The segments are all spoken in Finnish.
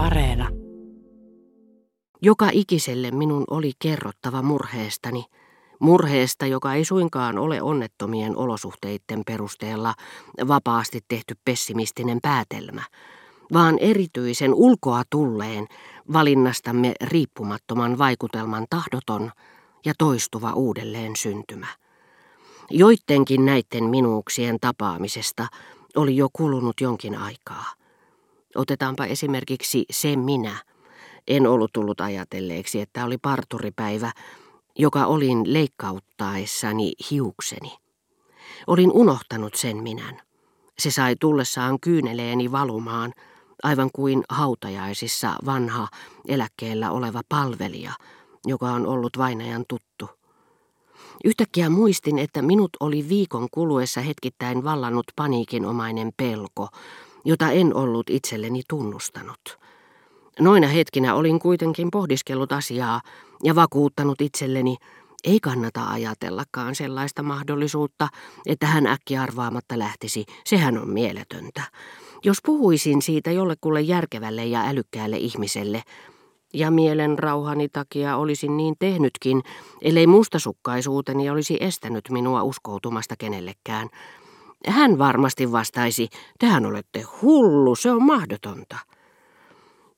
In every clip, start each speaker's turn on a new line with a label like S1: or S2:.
S1: Areena.
S2: Joka ikiselle minun oli kerrottava murheestani, murheesta, joka ei suinkaan ole onnettomien olosuhteiden perusteella vapaasti tehty pessimistinen päätelmä, vaan erityisen ulkoa tulleen valinnastamme riippumattoman vaikutelman tahdoton ja toistuva uudelleen syntymä. Joittenkin näiden minuuksien tapaamisesta oli jo kulunut jonkin aikaa. Otetaanpa esimerkiksi se minä. En ollut tullut ajatelleeksi, että oli parturipäivä, joka olin leikkauttaessani hiukseni. Olin unohtanut sen minän. Se sai tullessaan kyyneleeni valumaan, aivan kuin hautajaisissa vanha eläkkeellä oleva palvelija, joka on ollut vainajan tuttu. Yhtäkkiä muistin, että minut oli viikon kuluessa hetkittäin vallannut paniikinomainen pelko, jota en ollut itselleni tunnustanut. Noina hetkinä olin kuitenkin pohdiskellut asiaa ja vakuuttanut itselleni, ei kannata ajatellakaan sellaista mahdollisuutta, että hän äkki arvaamatta lähtisi, sehän on mieletöntä. Jos puhuisin siitä jollekulle järkevälle ja älykkäälle ihmiselle, ja mielen rauhani takia olisin niin tehnytkin, ellei mustasukkaisuuteni olisi estänyt minua uskoutumasta kenellekään. Hän varmasti vastaisi, tehän olette hullu, se on mahdotonta.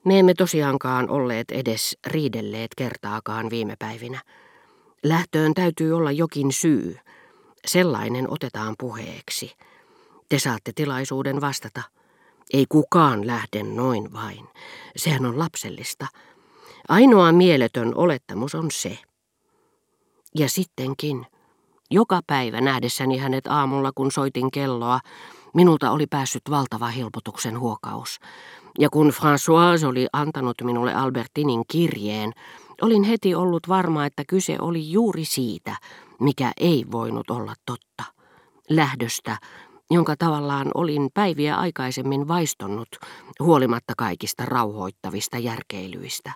S2: Me emme tosiaankaan olleet edes riidelleet kertaakaan viime päivinä. Lähtöön täytyy olla jokin syy. Sellainen otetaan puheeksi. Te saatte tilaisuuden vastata. Ei kukaan lähde noin vain. Sehän on lapsellista. Ainoa mieletön olettamus on se. Ja sittenkin, joka päivä nähdessäni hänet aamulla, kun soitin kelloa, minulta oli päässyt valtava helpotuksen huokaus. Ja kun François oli antanut minulle Albertinin kirjeen, olin heti ollut varma, että kyse oli juuri siitä, mikä ei voinut olla totta. Lähdöstä, jonka tavallaan olin päiviä aikaisemmin vaistonnut, huolimatta kaikista rauhoittavista järkeilyistä.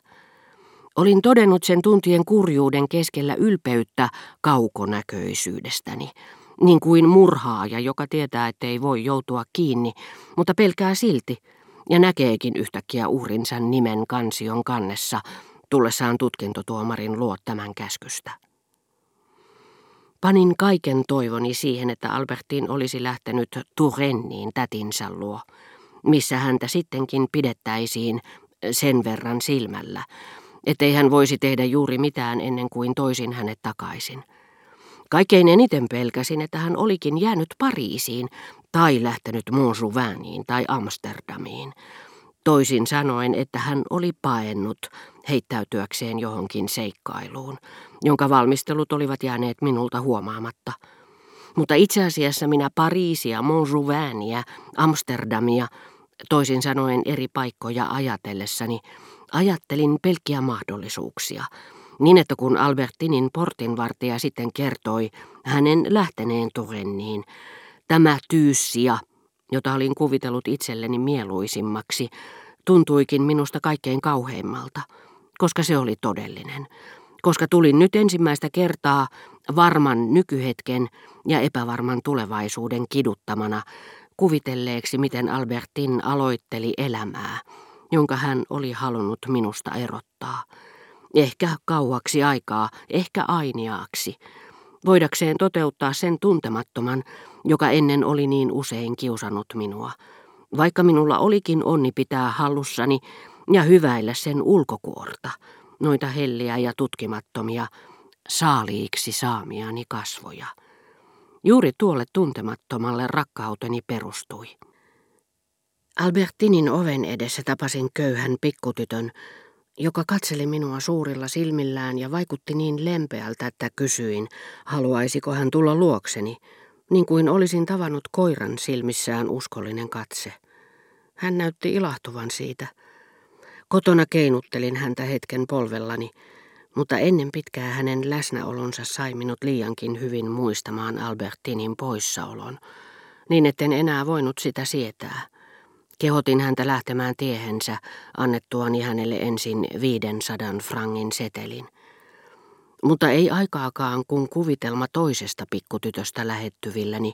S2: Olin todennut sen tuntien kurjuuden keskellä ylpeyttä kaukonäköisyydestäni, niin kuin murhaaja, joka tietää, ettei voi joutua kiinni, mutta pelkää silti, ja näkeekin yhtäkkiä uhrinsa nimen kansion kannessa, tullessaan tutkintotuomarin luo tämän käskystä. Panin kaiken toivoni siihen, että Albertin olisi lähtenyt Turenniin tätinsä luo, missä häntä sittenkin pidettäisiin sen verran silmällä, ettei hän voisi tehdä juuri mitään ennen kuin toisin hänet takaisin. Kaikkein eniten pelkäsin, että hän olikin jäänyt Pariisiin tai lähtenyt Monsuväniin tai Amsterdamiin. Toisin sanoen, että hän oli paennut heittäytyäkseen johonkin seikkailuun, jonka valmistelut olivat jääneet minulta huomaamatta. Mutta itse asiassa minä Pariisia, Monsuväniä, Amsterdamia, toisin sanoen eri paikkoja ajatellessani, ajattelin pelkkiä mahdollisuuksia, niin että kun Albertinin portinvartija sitten kertoi hänen lähteneen Turenniin, tämä tyyssia, jota olin kuvitellut itselleni mieluisimmaksi, tuntuikin minusta kaikkein kauheimmalta, koska se oli todellinen, koska tulin nyt ensimmäistä kertaa varman nykyhetken ja epävarman tulevaisuuden kiduttamana kuvitelleeksi, miten Albertin aloitteli elämää, jonka hän oli halunnut minusta erottaa. Ehkä kauaksi aikaa, ehkä ainiaaksi, voidakseen toteuttaa sen tuntemattoman, joka ennen oli niin usein kiusannut minua. Vaikka minulla olikin onni pitää hallussani ja hyväillä sen ulkokuorta, noita helliä ja tutkimattomia, saaliiksi saamiani kasvoja. Juuri tuolle tuntemattomalle rakkauteni perustui. Albertinin oven edessä tapasin köyhän pikkutytön, joka katseli minua suurilla silmillään ja vaikutti niin lempeältä, että kysyin, haluaisiko hän tulla luokseni, niin kuin olisin tavannut koiran silmissään uskollinen katse. Hän näytti ilahtuvan siitä. Kotona keinuttelin häntä hetken polvellani, mutta ennen pitkää hänen läsnäolonsa sai minut liiankin hyvin muistamaan Albertinin poissaolon, niin etten enää voinut sitä sietää. Kehotin häntä lähtemään tiehensä annettuani hänelle ensin 500 frangin setelin. Mutta ei aikaakaan, kun kuvitelma toisesta pikkutytöstä lähettyvilläni,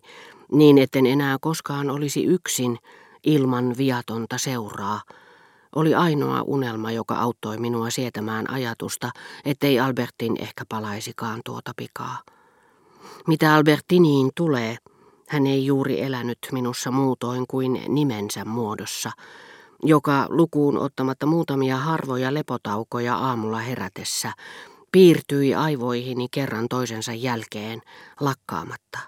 S2: niin etten enää koskaan olisi yksin ilman viatonta seuraa, oli ainoa unelma, joka auttoi minua sietämään ajatusta, ettei Albertin ehkä palaisikaan tuota pikaa. Mitä Albertiniin tulee, hän ei juuri elänyt minussa muutoin kuin nimensä muodossa, joka lukuun ottamatta muutamia harvoja lepotaukoja aamulla herätessä piirtyi aivoihini kerran toisensa jälkeen lakkaamatta.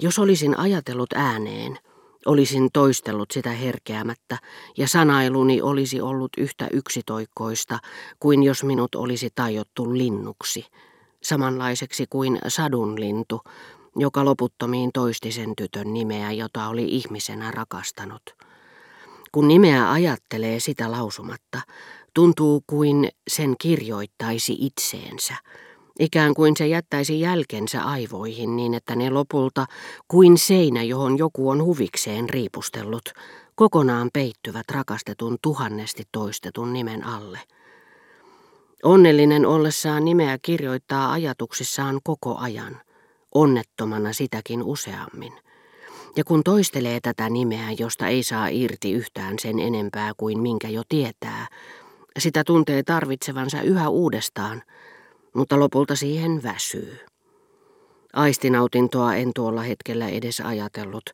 S2: Jos olisin ajatellut ääneen, olisin toistellut sitä herkeämättä, ja sanailuni olisi ollut yhtä yksitoikkoista kuin jos minut olisi tajottu linnuksi, samanlaiseksi kuin sadunlintu, joka loputtomiin toisti sen tytön nimeä, jota oli ihmisenä rakastanut. Kun nimeä ajattelee sitä lausumatta, tuntuu kuin sen kirjoittaisi itseensä, ikään kuin se jättäisi jälkensä aivoihin niin, että ne lopulta, kuin seinä, johon joku on huvikseen riipustellut, kokonaan peittyvät rakastetun tuhannesti toistetun nimen alle. Onnellinen ollessaan nimeä kirjoittaa ajatuksissaan koko ajan, onnettomana sitäkin useammin. Ja kun toistelee tätä nimeä, josta ei saa irti yhtään sen enempää kuin minkä jo tietää, sitä tuntee tarvitsevansa yhä uudestaan, mutta lopulta siihen väsyy. Aistinautintoa en tuolla hetkellä edes ajatellut,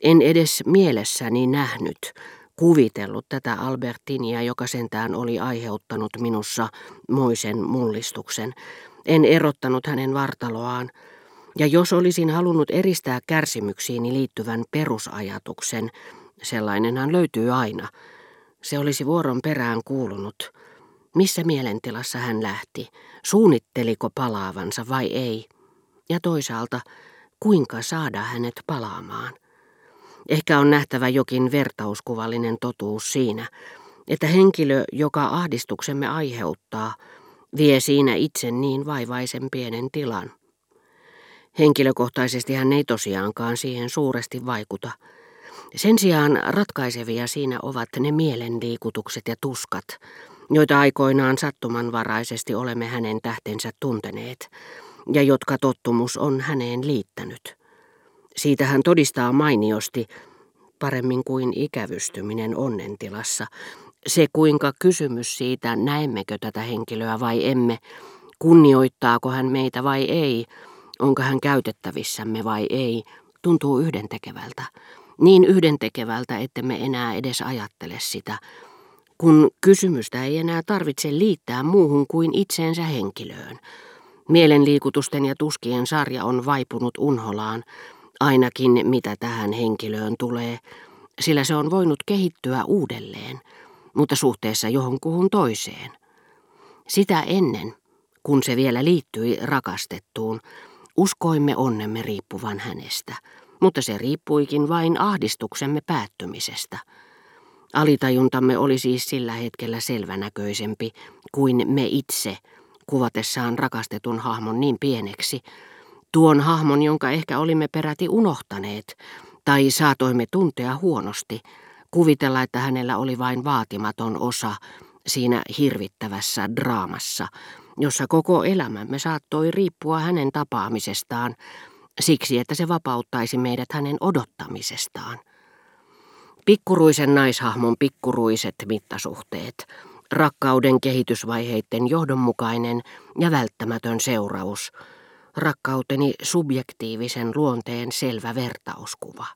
S2: en edes mielessäni nähnyt, kuvitellut tätä Albertinia, joka sentään oli aiheuttanut minussa moisen mullistuksen. En erottanut hänen vartaloaan, ja jos olisin halunnut eristää kärsimyksiini liittyvän perusajatuksen, sellainenhan löytyy aina, se olisi vuoron perään kuulunut. Missä mielentilassa hän lähti, suunnitteliko palaavansa vai ei, ja toisaalta kuinka saada hänet palaamaan. Ehkä on nähtävä jokin vertauskuvallinen totuus siinä, että henkilö, joka ahdistuksemme aiheuttaa, vie siinä itse niin vaivaisen pienen tilan. Henkilökohtaisesti hän ei tosiaankaan siihen suuresti vaikuta. Sen sijaan ratkaisevia siinä ovat ne mielenliikutukset ja tuskat, joita aikoinaan sattumanvaraisesti olemme hänen tähtensä tunteneet, ja jotka tottumus on häneen liittänyt. Siitä hän todistaa mainiosti, paremmin kuin ikävystyminen onnentilassa, se kuinka kysymys siitä, näemmekö tätä henkilöä vai emme, kunnioittaako hän meitä vai ei, onko hän käytettävissämme vai ei, tuntuu yhdentekevältä. Niin yhdentekevältä, että me enää edes ajattele sitä, kun kysymystä ei enää tarvitse liittää muuhun kuin itseensä henkilöön. Mielenliikutusten ja tuskien sarja on vaipunut unholaan, ainakin mitä tähän henkilöön tulee, sillä se on voinut kehittyä uudelleen, mutta suhteessa johonkuhun toiseen. Sitä ennen, kun se vielä liittyi rakastettuun, Uskoimme onnemme riippuvan hänestä, mutta se riippuikin vain ahdistuksemme päättymisestä. Alitajuntamme oli siis sillä hetkellä selvänäköisempi kuin me itse, kuvatessaan rakastetun hahmon niin pieneksi, tuon hahmon, jonka ehkä olimme peräti unohtaneet, tai saatoimme tuntea huonosti, kuvitella, että hänellä oli vain vaatimaton osa siinä hirvittävässä draamassa, jossa koko elämämme saattoi riippua hänen tapaamisestaan, siksi että se vapauttaisi meidät hänen odottamisestaan. Pikkuruisen naishahmon pikkuruiset mittasuhteet, rakkauden kehitysvaiheiden johdonmukainen ja välttämätön seuraus, rakkauteni subjektiivisen luonteen selvä vertauskuva.